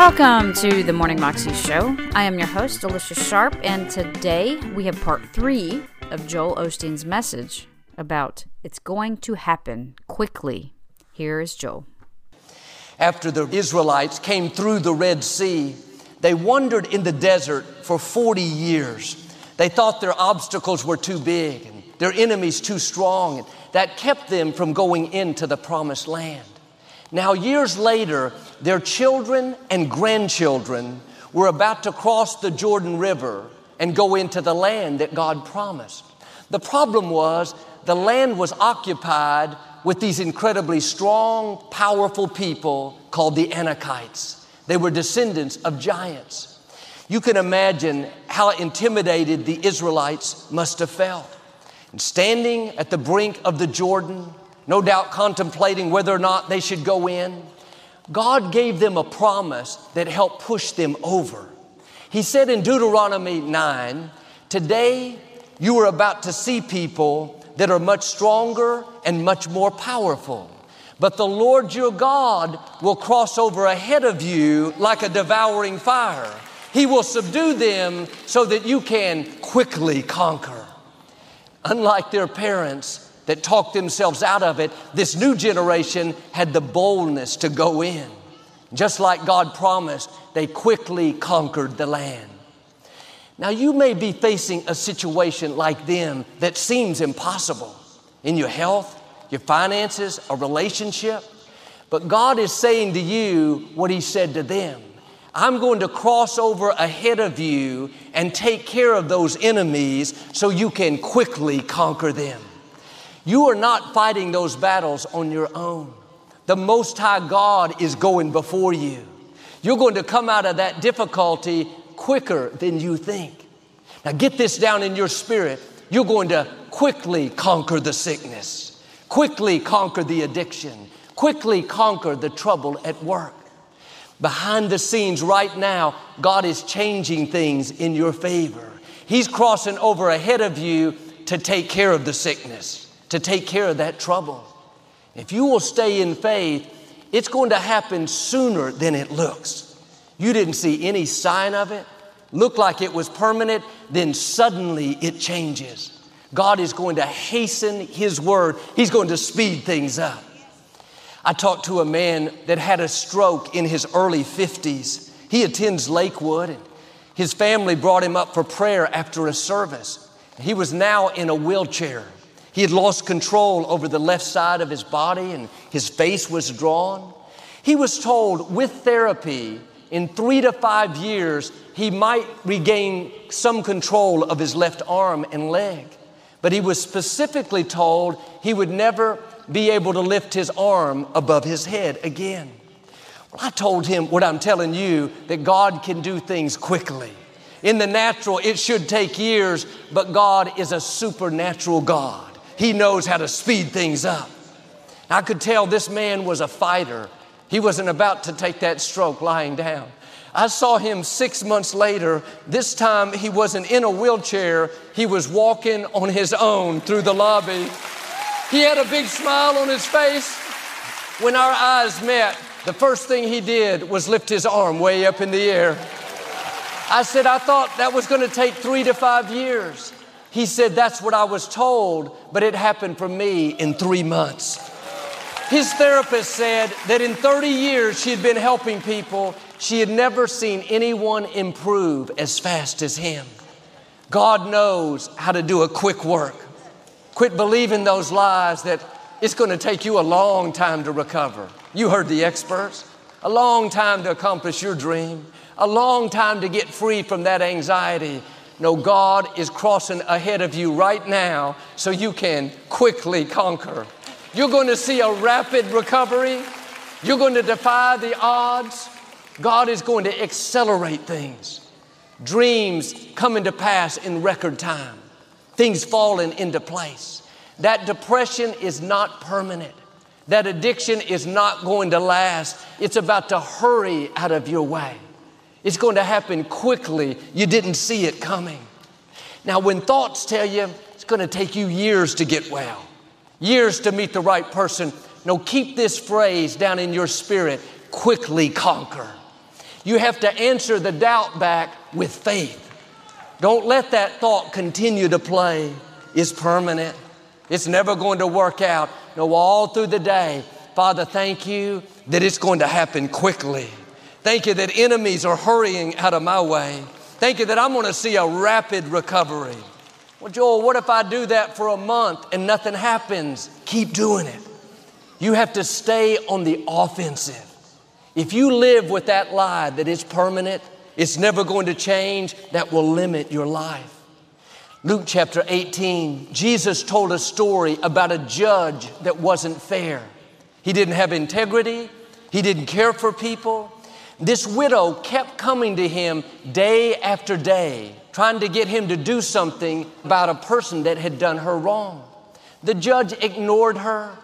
Welcome to the Morning Moxie Show. I am your host, Alicia Sharp, and today we have part three of Joel Osteen's message about it's going to happen quickly. Here is Joel. After the Israelites came through the Red Sea, they wandered in the desert for 40 years. They thought their obstacles were too big and their enemies too strong, and that kept them from going into the promised land. Now, years later, their children and grandchildren were about to cross the Jordan River and go into the land that God promised. The problem was the land was occupied with these incredibly strong, powerful people called the Anakites. They were descendants of giants. You can imagine how intimidated the Israelites must have felt. And standing at the brink of the Jordan, no doubt contemplating whether or not they should go in. God gave them a promise that helped push them over. He said in Deuteronomy 9, Today you are about to see people that are much stronger and much more powerful. But the Lord your God will cross over ahead of you like a devouring fire. He will subdue them so that you can quickly conquer. Unlike their parents, that talked themselves out of it, this new generation had the boldness to go in. Just like God promised, they quickly conquered the land. Now, you may be facing a situation like them that seems impossible in your health, your finances, a relationship. But God is saying to you what He said to them I'm going to cross over ahead of you and take care of those enemies so you can quickly conquer them. You are not fighting those battles on your own. The Most High God is going before you. You're going to come out of that difficulty quicker than you think. Now, get this down in your spirit. You're going to quickly conquer the sickness, quickly conquer the addiction, quickly conquer the trouble at work. Behind the scenes, right now, God is changing things in your favor. He's crossing over ahead of you to take care of the sickness to take care of that trouble. If you will stay in faith, it's going to happen sooner than it looks. You didn't see any sign of it, looked like it was permanent, then suddenly it changes. God is going to hasten His word, He's going to speed things up. I talked to a man that had a stroke in his early 50s. He attends Lakewood, and his family brought him up for prayer after a service. He was now in a wheelchair. He had lost control over the left side of his body and his face was drawn. He was told with therapy, in three to five years, he might regain some control of his left arm and leg. But he was specifically told he would never be able to lift his arm above his head again. Well, I told him what I'm telling you that God can do things quickly. In the natural, it should take years, but God is a supernatural God. He knows how to speed things up. I could tell this man was a fighter. He wasn't about to take that stroke lying down. I saw him six months later. This time he wasn't in a wheelchair, he was walking on his own through the lobby. He had a big smile on his face. When our eyes met, the first thing he did was lift his arm way up in the air. I said, I thought that was going to take three to five years. He said, That's what I was told, but it happened for me in three months. His therapist said that in 30 years she had been helping people, she had never seen anyone improve as fast as him. God knows how to do a quick work. Quit believing those lies that it's going to take you a long time to recover. You heard the experts. A long time to accomplish your dream, a long time to get free from that anxiety, no, God is crossing ahead of you right now so you can quickly conquer. You're going to see a rapid recovery. You're going to defy the odds. God is going to accelerate things. Dreams coming to pass in record time. Things falling into place. That depression is not permanent. That addiction is not going to last. It's about to hurry out of your way. It's going to happen quickly. You didn't see it coming. Now, when thoughts tell you it's going to take you years to get well, years to meet the right person, no, keep this phrase down in your spirit quickly conquer. You have to answer the doubt back with faith. Don't let that thought continue to play. It's permanent. It's never going to work out. No, all through the day, Father, thank you that it's going to happen quickly. Thank you that enemies are hurrying out of my way. Thank you that I'm going to see a rapid recovery. Well, Joel, what if I do that for a month and nothing happens? Keep doing it. You have to stay on the offensive. If you live with that lie that it's permanent, it's never going to change, that will limit your life. Luke chapter 18, Jesus told a story about a judge that wasn't fair. He didn't have integrity, he didn't care for people. This widow kept coming to him day after day, trying to get him to do something about a person that had done her wrong. The judge ignored her,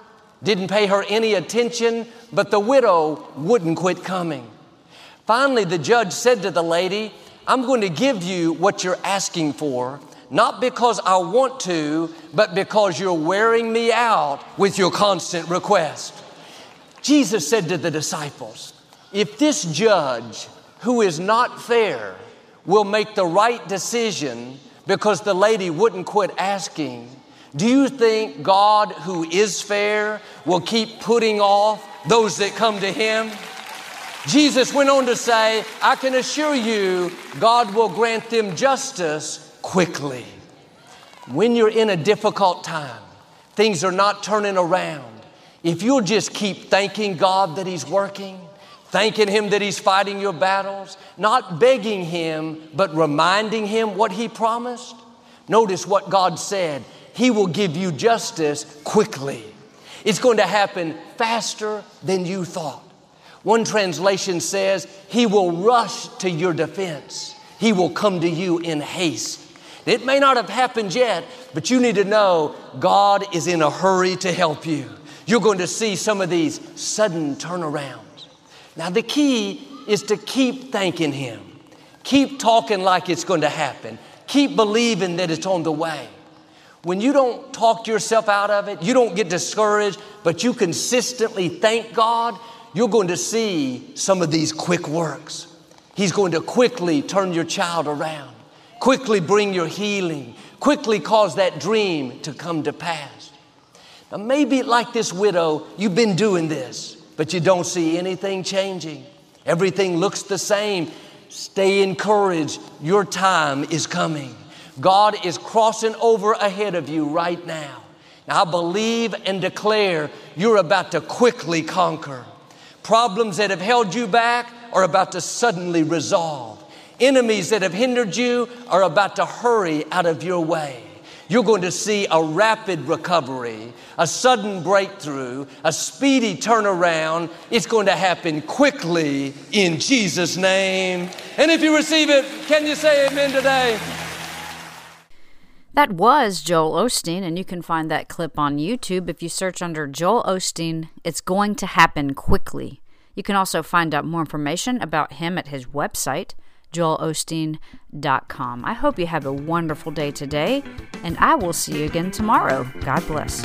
didn't pay her any attention, but the widow wouldn't quit coming. Finally, the judge said to the lady, I'm going to give you what you're asking for, not because I want to, but because you're wearing me out with your constant request. Jesus said to the disciples, If this judge, who is not fair, will make the right decision because the lady wouldn't quit asking, do you think God, who is fair, will keep putting off those that come to Him? Jesus went on to say, I can assure you, God will grant them justice quickly. When you're in a difficult time, things are not turning around. If you'll just keep thanking God that He's working, thanking Him that He's fighting your battles, not begging Him, but reminding Him what He promised, notice what God said He will give you justice quickly. It's going to happen faster than you thought. One translation says, He will rush to your defense. He will come to you in haste. It may not have happened yet, but you need to know God is in a hurry to help you. You're going to see some of these sudden turnarounds. Now, the key is to keep thanking Him, keep talking like it's going to happen, keep believing that it's on the way. When you don't talk yourself out of it, you don't get discouraged, but you consistently thank God, you're going to see some of these quick works. He's going to quickly turn your child around, quickly bring your healing, quickly cause that dream to come to pass. Now, maybe like this widow, you've been doing this, but you don't see anything changing. Everything looks the same. Stay encouraged. Your time is coming. God is crossing over ahead of you right now. Now, I believe and declare you're about to quickly conquer. Problems that have held you back are about to suddenly resolve. Enemies that have hindered you are about to hurry out of your way. You're going to see a rapid recovery, a sudden breakthrough, a speedy turnaround. It's going to happen quickly in Jesus' name. And if you receive it, can you say amen today? That was Joel Osteen, and you can find that clip on YouTube if you search under Joel Osteen. It's going to happen quickly. You can also find out more information about him at his website, joelosteen.com. I hope you have a wonderful day today, and I will see you again tomorrow. God bless.